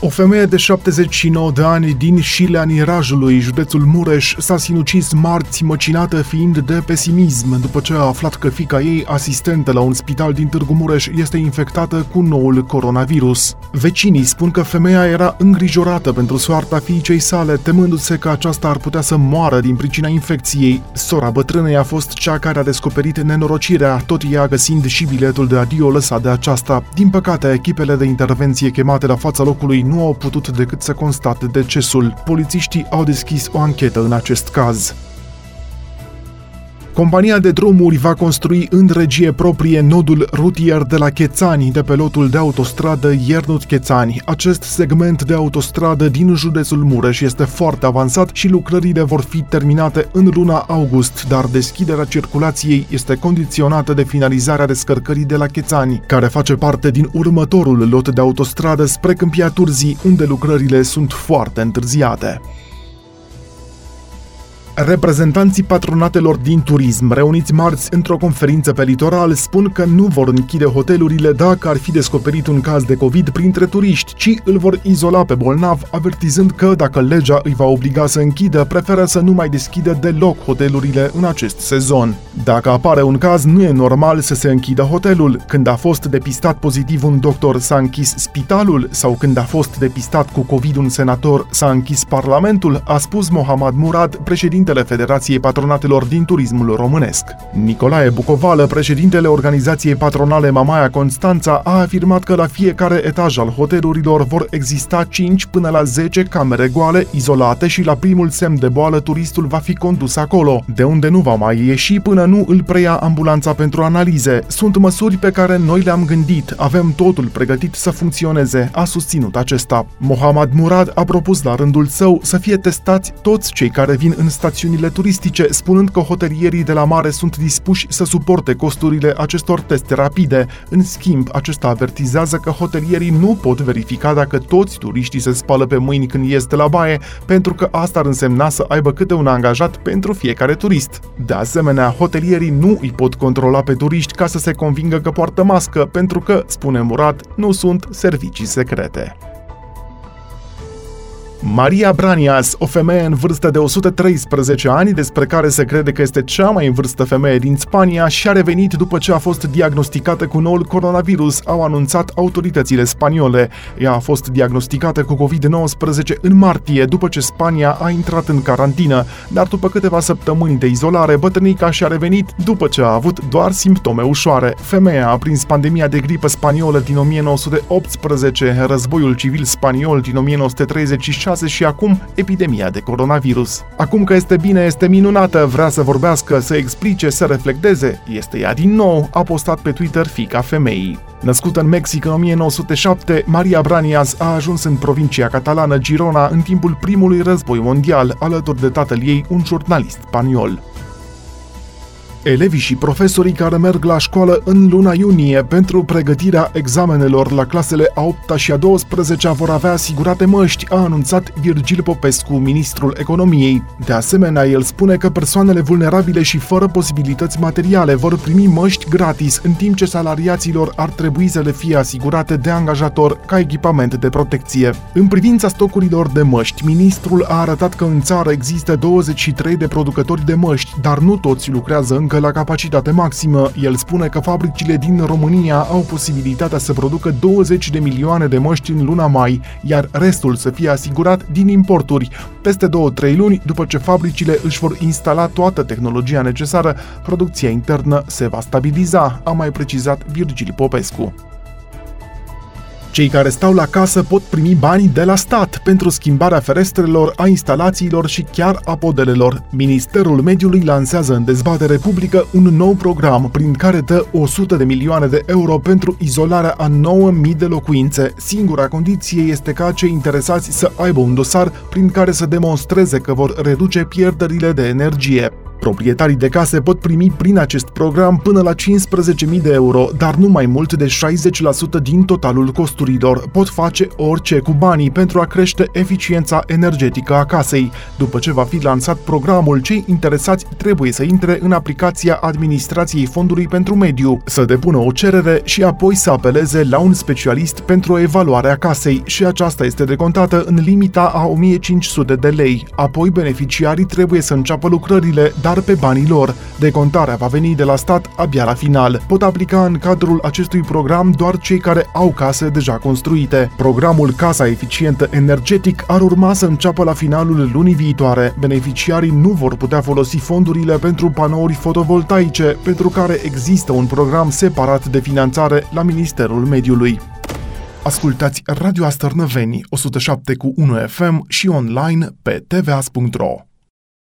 o femeie de 79 de ani din Șileanii Rajului, județul Mureș, s-a sinucis marți măcinată fiind de pesimism după ce a aflat că fica ei, asistentă la un spital din Târgu Mureș, este infectată cu noul coronavirus. Vecinii spun că femeia era îngrijorată pentru soarta fiicei sale, temându-se că aceasta ar putea să moară din pricina infecției. Sora bătrânei a fost cea care a descoperit nenorocirea, tot ea găsind și biletul de adio lăsat de aceasta. Din păcate, echipele de intervenție chemate la fața locului nu au putut decât să constate decesul. Polițiștii au deschis o anchetă în acest caz. Compania de drumuri va construi în regie proprie nodul rutier de la Chețani, de pe lotul de autostradă Iernut-Chețani. Acest segment de autostradă din județul Mureș este foarte avansat și lucrările vor fi terminate în luna august, dar deschiderea circulației este condiționată de finalizarea descărcării de la Chețani, care face parte din următorul lot de autostradă spre Câmpia Turzii, unde lucrările sunt foarte întârziate. Reprezentanții patronatelor din turism, reuniți marți într-o conferință pe litoral, spun că nu vor închide hotelurile dacă ar fi descoperit un caz de COVID printre turiști, ci îl vor izola pe bolnav, avertizând că dacă legea îi va obliga să închidă, preferă să nu mai deschidă deloc hotelurile în acest sezon. Dacă apare un caz, nu e normal să se închidă hotelul. Când a fost depistat pozitiv un doctor, s-a închis spitalul sau când a fost depistat cu COVID un senator, s-a închis parlamentul, a spus Mohamed Murad, președinte președintele Federației Patronatelor din Turismul Românesc. Nicolae Bucovală, președintele organizației patronale Mamaia Constanța, a afirmat că la fiecare etaj al hotelurilor vor exista 5 până la 10 camere goale, izolate și la primul semn de boală turistul va fi condus acolo, de unde nu va mai ieși până nu îl preia ambulanța pentru analize. Sunt măsuri pe care noi le-am gândit, avem totul pregătit să funcționeze, a susținut acesta. Mohamed Murad a propus la rândul său să fie testați toți cei care vin în stațiune stațiunile turistice, spunând că hotelierii de la mare sunt dispuși să suporte costurile acestor teste rapide. În schimb, acesta avertizează că hotelierii nu pot verifica dacă toți turiștii se spală pe mâini când ies de la baie, pentru că asta ar însemna să aibă câte un angajat pentru fiecare turist. De asemenea, hotelierii nu îi pot controla pe turiști ca să se convingă că poartă mască, pentru că, spune Murat, nu sunt servicii secrete. Maria Branias, o femeie în vârstă de 113 ani, despre care se crede că este cea mai în vârstă femeie din Spania, și-a revenit după ce a fost diagnosticată cu noul coronavirus, au anunțat autoritățile spaniole. Ea a fost diagnosticată cu COVID-19 în martie, după ce Spania a intrat în carantină, dar după câteva săptămâni de izolare, bătrânica și-a revenit după ce a avut doar simptome ușoare. Femeia a prins pandemia de gripă spaniolă din 1918, războiul civil spaniol din 1936 6 și acum epidemia de coronavirus. Acum că este bine, este minunată, vrea să vorbească, să explice, să reflecteze, este ea din nou, a postat pe Twitter fica femeii. Născută în Mexic în 1907, Maria Branias a ajuns în provincia catalană Girona în timpul primului război mondial, alături de tatăl ei, un jurnalist spaniol. Elevii și profesorii care merg la școală în luna iunie pentru pregătirea examenelor la clasele a 8 și a 12 vor avea asigurate măști, a anunțat Virgil Popescu, ministrul economiei. De asemenea, el spune că persoanele vulnerabile și fără posibilități materiale vor primi măști gratis, în timp ce salariaților ar trebui să le fie asigurate de angajator ca echipament de protecție. În privința stocurilor de măști, ministrul a arătat că în țară există 23 de producători de măști, dar nu toți lucrează încă încă la capacitate maximă. El spune că fabricile din România au posibilitatea să producă 20 de milioane de măști în luna mai, iar restul să fie asigurat din importuri. Peste 2-3 luni, după ce fabricile își vor instala toată tehnologia necesară, producția internă se va stabiliza, a mai precizat Virgil Popescu. Cei care stau la casă pot primi bani de la stat pentru schimbarea ferestrelor, a instalațiilor și chiar a podelelor. Ministerul Mediului lansează în dezbatere publică un nou program prin care dă 100 de milioane de euro pentru izolarea a 9000 de locuințe. Singura condiție este ca cei interesați să aibă un dosar prin care să demonstreze că vor reduce pierderile de energie. Proprietarii de case pot primi prin acest program până la 15.000 de euro, dar nu mai mult de 60% din totalul costurilor. Pot face orice cu banii pentru a crește eficiența energetică a casei. După ce va fi lansat programul, cei interesați trebuie să intre în aplicația Administrației Fondului pentru Mediu, să depună o cerere și apoi să apeleze la un specialist pentru o evaluare a casei și aceasta este decontată în limita a 1500 de lei. Apoi beneficiarii trebuie să înceapă lucrările, dar pe banii lor. Decontarea va veni de la stat abia la final. Pot aplica în cadrul acestui program doar cei care au case deja construite. Programul Casa Eficientă Energetic ar urma să înceapă la finalul lunii viitoare. Beneficiarii nu vor putea folosi fondurile pentru panouri fotovoltaice, pentru care există un program separat de finanțare la Ministerul Mediului. Ascultați Radio Astărnăveni 107 cu 1 FM și online pe tvas.ro.